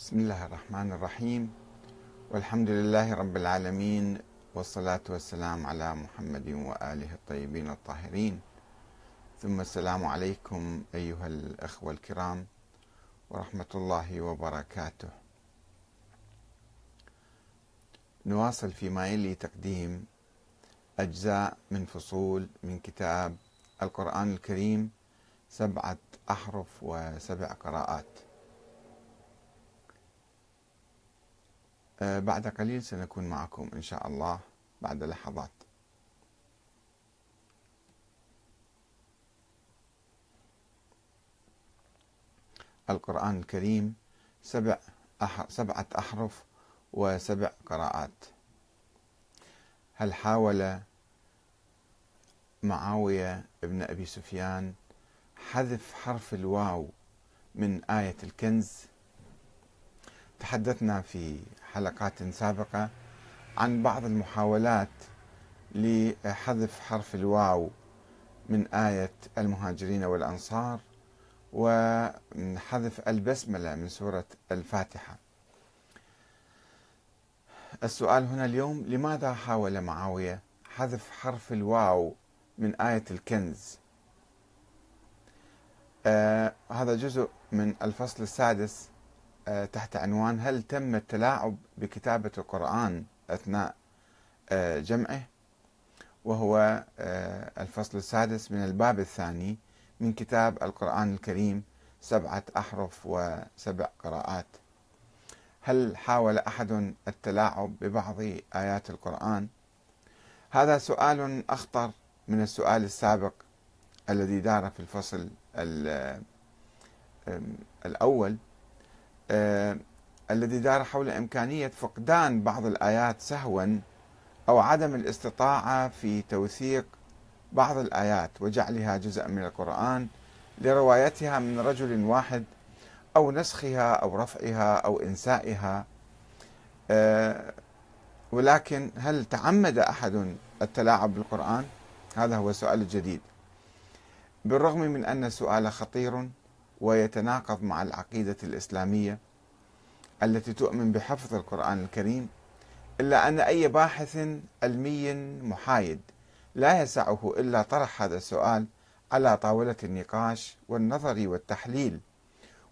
بسم الله الرحمن الرحيم. والحمد لله رب العالمين والصلاة والسلام على محمد وآله الطيبين الطاهرين. ثم السلام عليكم أيها الأخوة الكرام ورحمة الله وبركاته. نواصل فيما يلي تقديم أجزاء من فصول من كتاب القرآن الكريم سبعة أحرف وسبع قراءات. بعد قليل سنكون معكم إن شاء الله بعد لحظات. القرآن الكريم سبع سبعة أحرف وسبع قراءات. هل حاول معاوية ابن أبي سفيان حذف حرف الواو من آية الكنز؟ تحدثنا في حلقات سابقة عن بعض المحاولات لحذف حرف الواو من آية المهاجرين والأنصار وحذف البسملة من سورة الفاتحة. السؤال هنا اليوم لماذا حاول معاوية حذف حرف الواو من آية الكنز؟ آه هذا جزء من الفصل السادس تحت عنوان هل تم التلاعب بكتابة القرآن أثناء آه جمعه؟ وهو آه الفصل السادس من الباب الثاني من كتاب القرآن الكريم سبعة أحرف وسبع قراءات. هل حاول أحد التلاعب ببعض آيات القرآن؟ هذا سؤال أخطر من السؤال السابق الذي دار في الفصل الأول. الذي دار حول إمكانية فقدان بعض الآيات سهوا أو عدم الاستطاعة في توثيق بعض الآيات وجعلها جزءا من القرآن لروايتها من رجل واحد أو نسخها أو رفعها أو إنسائها ولكن هل تعمد أحد التلاعب بالقرآن؟ هذا هو السؤال الجديد بالرغم من أن السؤال خطير ويتناقض مع العقيدة الإسلامية التي تؤمن بحفظ القرآن الكريم إلا أن أي باحث علمي محايد لا يسعه إلا طرح هذا السؤال على طاولة النقاش والنظر والتحليل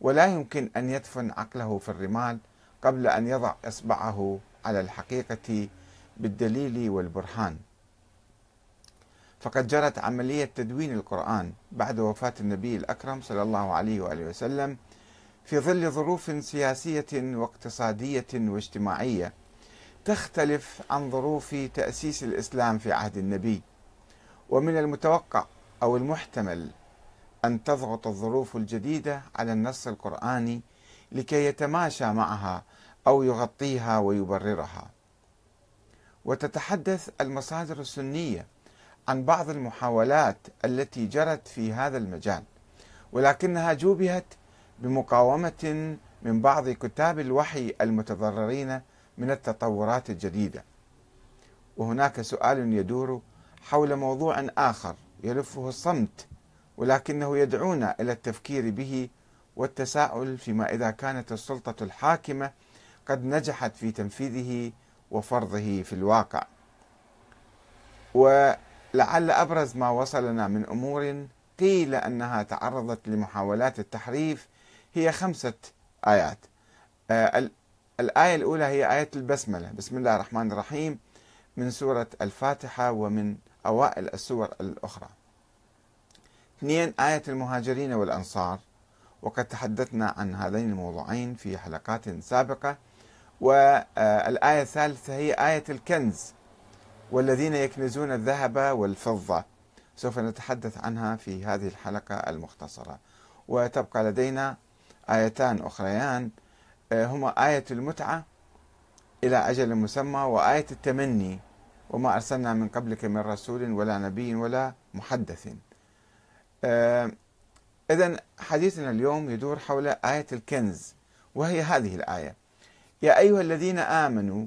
ولا يمكن أن يدفن عقله في الرمال قبل أن يضع إصبعه على الحقيقة بالدليل والبرهان. فقد جرت عملية تدوين القرآن بعد وفاة النبي الأكرم صلى الله عليه وآله وسلم في ظل ظروف سياسية واقتصادية واجتماعية تختلف عن ظروف تأسيس الإسلام في عهد النبي. ومن المتوقع أو المحتمل أن تضغط الظروف الجديدة على النص القرآني لكي يتماشى معها أو يغطيها ويبررها. وتتحدث المصادر السنية عن بعض المحاولات التي جرت في هذا المجال ولكنها جوبهت بمقاومة من بعض كتاب الوحي المتضررين من التطورات الجديدة. وهناك سؤال يدور حول موضوع آخر يلفه الصمت ولكنه يدعونا إلى التفكير به والتساؤل فيما إذا كانت السلطة الحاكمة قد نجحت في تنفيذه وفرضه في الواقع. و لعل أبرز ما وصلنا من أمور قيل أنها تعرضت لمحاولات التحريف هي خمسة آيات. آه الآية الأولى هي آية البسملة، بسم الله الرحمن الرحيم. من سورة الفاتحة ومن أوائل السور الأخرى. اثنين آية المهاجرين والأنصار. وقد تحدثنا عن هذين الموضوعين في حلقات سابقة. والآية الثالثة هي آية الكنز. والذين يكنزون الذهب والفضة. سوف نتحدث عنها في هذه الحلقة المختصرة. وتبقى لدينا آيتان أخريان آه، هما آية المتعة إلى أجل مسمى وآية التمني وما أرسلنا من قبلك من رسول ولا نبي ولا محدث. آه، إذا حديثنا اليوم يدور حول آية الكنز وهي هذه الآية. يا أيها الذين آمنوا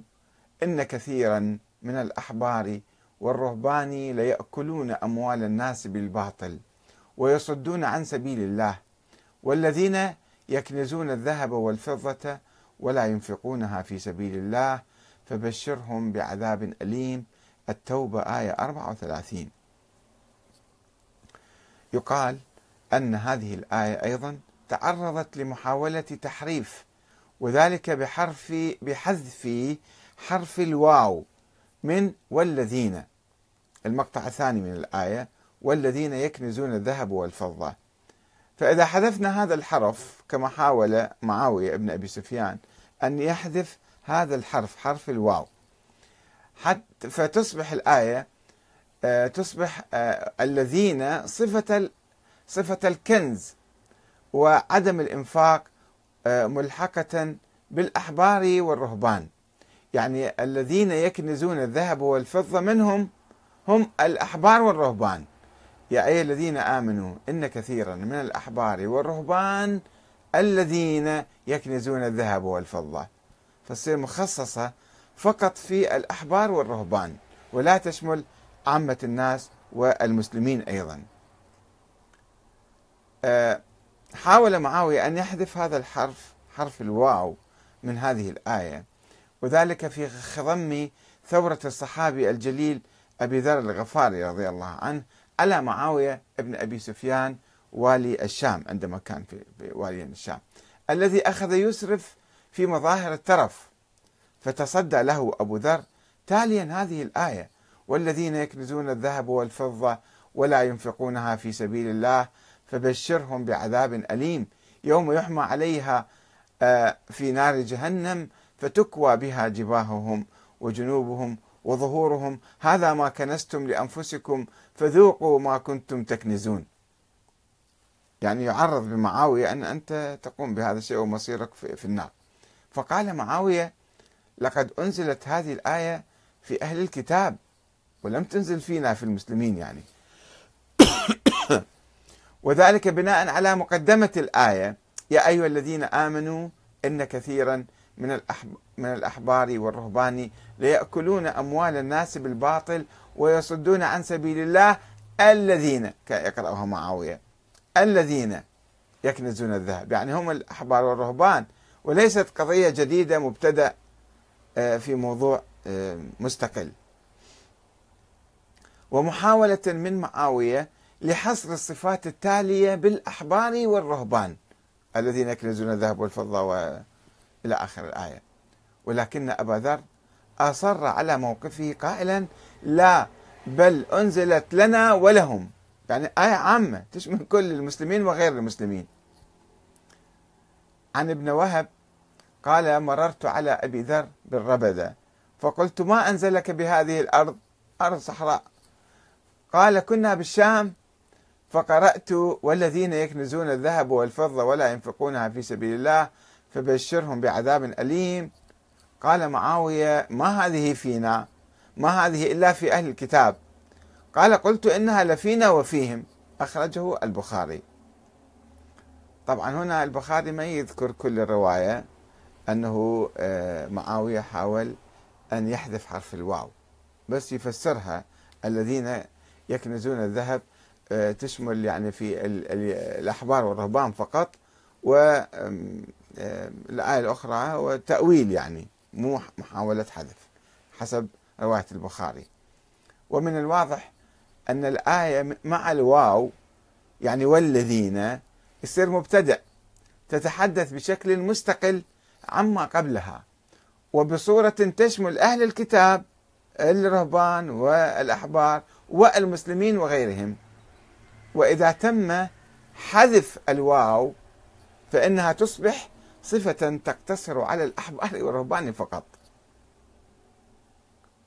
إن كثيرا من الأحبار والرهبان ليأكلون أموال الناس بالباطل ويصدون عن سبيل الله والذين يكنزون الذهب والفضة ولا ينفقونها في سبيل الله فبشرهم بعذاب أليم. التوبة آية 34 يقال أن هذه الآية أيضا تعرضت لمحاولة تحريف وذلك بحرف بحذف حرف الواو من والذين. المقطع الثاني من الآية والذين يكنزون الذهب والفضة. فإذا حذفنا هذا الحرف كما حاول معاوية ابن أبي سفيان أن يحذف هذا الحرف حرف الواو. حتى فتصبح الآية آه، تصبح آه، الذين صفة صفة الكنز وعدم الإنفاق آه، ملحقة بالأحبار والرهبان. يعني الذين يكنزون الذهب والفضة منهم هم الأحبار والرهبان. يا أيها الذين آمنوا إن كثيرا من الأحبار والرهبان الذين يكنزون الذهب والفضة فتصير مخصصة فقط في الأحبار والرهبان ولا تشمل عامة الناس والمسلمين أيضا. آه، حاول معاوية أن يحذف هذا الحرف حرف الواو من هذه الآية وذلك في خضم ثورة الصحابي الجليل أبي ذر الغفاري رضي الله عنه على معاوية ابن أبي سفيان والي الشام عندما كان في والي الشام الذي أخذ يسرف في مظاهر الترف فتصدى له أبو ذر. تاليا هذه الآية والذين يكنزون الذهب والفضة ولا ينفقونها في سبيل الله فبشرهم بعذاب أليم. يوم يحمى عليها آه، في نار جهنم فتكوى بها جباههم وجنوبهم وظهورهم. هذا ما كنستم لأنفسكم فذوقوا ما كنتم تكنزون. يعني يعرض بمعاوية أن أنت تقوم بهذا الشيء ومصيرك في النار. فقال معاوية لقد أنزلت هذه الآية في أهل الكتاب ولم تنزل فينا في المسلمين يعني. وذلك بناء على مقدمة الآية يا أيها الذين آمنوا إن كثيرا من من الأحبار والرهبان ليأكلون أموال الناس بالباطل ويصدون عن سبيل الله الذين يقرأها معاوية الذين يكنزون الذهب. يعني هم الأحبار والرهبان. وليست قضية جديدة مبتدأ آه، في موضوع آه، مستقل. ومحاولة من معاوية لحصر الصفات التالية بالأحبار والرهبان الذين يكنزون الذهب والفضة وإلى آخر الآية. ولكن أبا ذر أصر على موقفه قائلا لا بل أنزلت لنا ولهم. يعني آية عامة تشمل كل المسلمين وغير المسلمين. عن ابن وهب قال مررت على أبي ذر بالربدة فقلت ما أنزلك بهذه الأرض؟ أرض صحراء. قال كنا بالشام فقرأت والذين يكنزون الذهب والفضة ولا ينفقونها في سبيل الله فبشرهم بعذاب أليم. قال معاوية ما هذه فينا؟ ما هذه إلا في أهل الكتاب. قال قلت إنها لفينا وفيهم. أخرجه البخاري. طبعا هنا البخاري ما يذكر كل الرواية أنه آه، معاوية حاول أن يحذف حرف الواو بس يفسرها الذين يكنزون الذهب آه، تشمل يعني في الأحبار والرهبان فقط. والآية الأخرى وتأويل يعني مو محاولة حذف حسب رواية البخاري. ومن الواضح أن الآية مع الواو يعني والذين يصير مبتدأ تتحدث بشكل مستقل عما قبلها وبصورة تشمل أهل الكتاب الرهبان والأحبار والمسلمين وغيرهم. وإذا تم حذف الواو فإنها تصبح صفة تقتصر على الأحبار والرهبان فقط.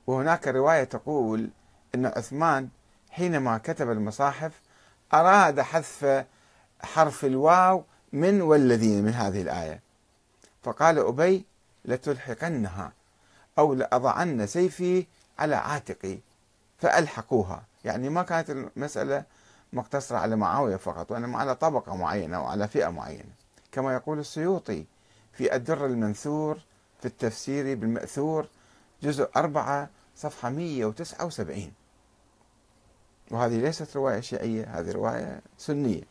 وهناك رواية تقول أن عثمان حينما كتب المصاحف أراد حذف حرف الواو من والذين من هذه الآية. فقال أبي لتلحقنها أو لأضعن سيفي على عاتقي فألحقوها. يعني ما كانت المسألة مقتصرة على معاوية فقط وإنما على طبقة معينة أو على فئة معينة. كما يقول السيوطي في الدر المنثور في التفسير بالمأثور جزء أربعة صفحة 179 وهذه ليست رواية شيعية هذه رواية سنية.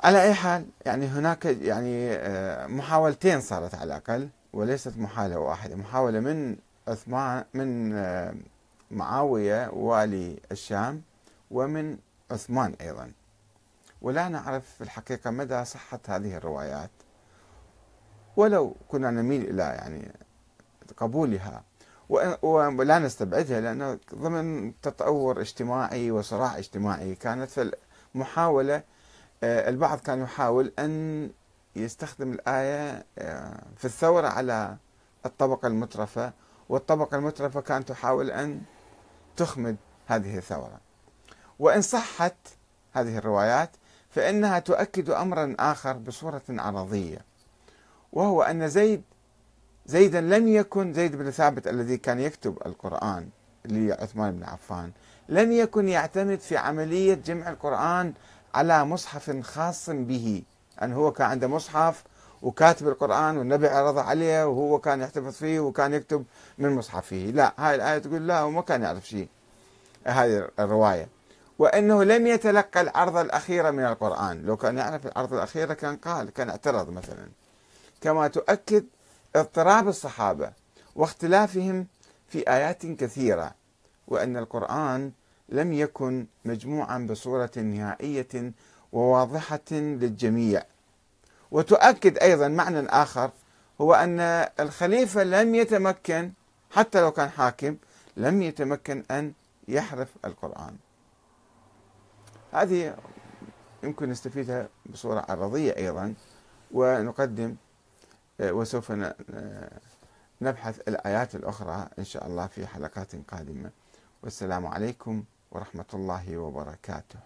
على أي حال يعني هناك يعني آه، محاولتين صارت على الأقل وليست محاولة واحدة محاولة من عثمان من آه، معاوية والي الشام ومن عثمان أيضا. ولا نعرف في الحقيقة مدى صحة هذه الروايات. ولو كنا نميل إلى يعني قبولها ولا نستبعدها لأنه ضمن تطور اجتماعي وصراع اجتماعي كانت في المحاولة آه، البعض كان يحاول أن يستخدم الآية آه، في الثورة على الطبقة المترفة والطبقة المترفة كانت تحاول أن تخمد هذه الثورة. وإن صحت هذه الروايات فإنها تؤكد أمرا آخر بصورة عرضية وهو أن زيد زيدا لم يكن زيد بن ثابت الذي كان يكتب القرآن لعثمان بن عفان لم يكن يعتمد في عملية جمع القرآن على مصحف خاص به أن هو كان عنده مصحف وكاتب القرآن والنبي عرض عليه وهو كان يحتفظ فيه وكان يكتب من مصحفه. لا هاي الآية تقول لا هو ما كان يعرف شيء. هذه الرواية. وأنه لم يتلقى العرض الأخيرة من القرآن. لو كان يعرف العرض الأخيرة كان قال كان اعترض مثلا. كما تؤكد اضطراب الصحابة واختلافهم في آيات كثيرة وأن القرآن لم يكن مجموعا بصورة نهائية وواضحة للجميع. وتؤكد أيضا معنى آخر هو أن الخليفة لم يتمكن حتى لو كان حاكم لم يتمكن أن يحرف القرآن. هذه يمكن نستفيدها بصورة عرضية أيضا ونقدم وسوف نبحث الآيات الأخرى إن شاء الله في حلقات قادمة. والسلام عليكم ورحمة الله وبركاته.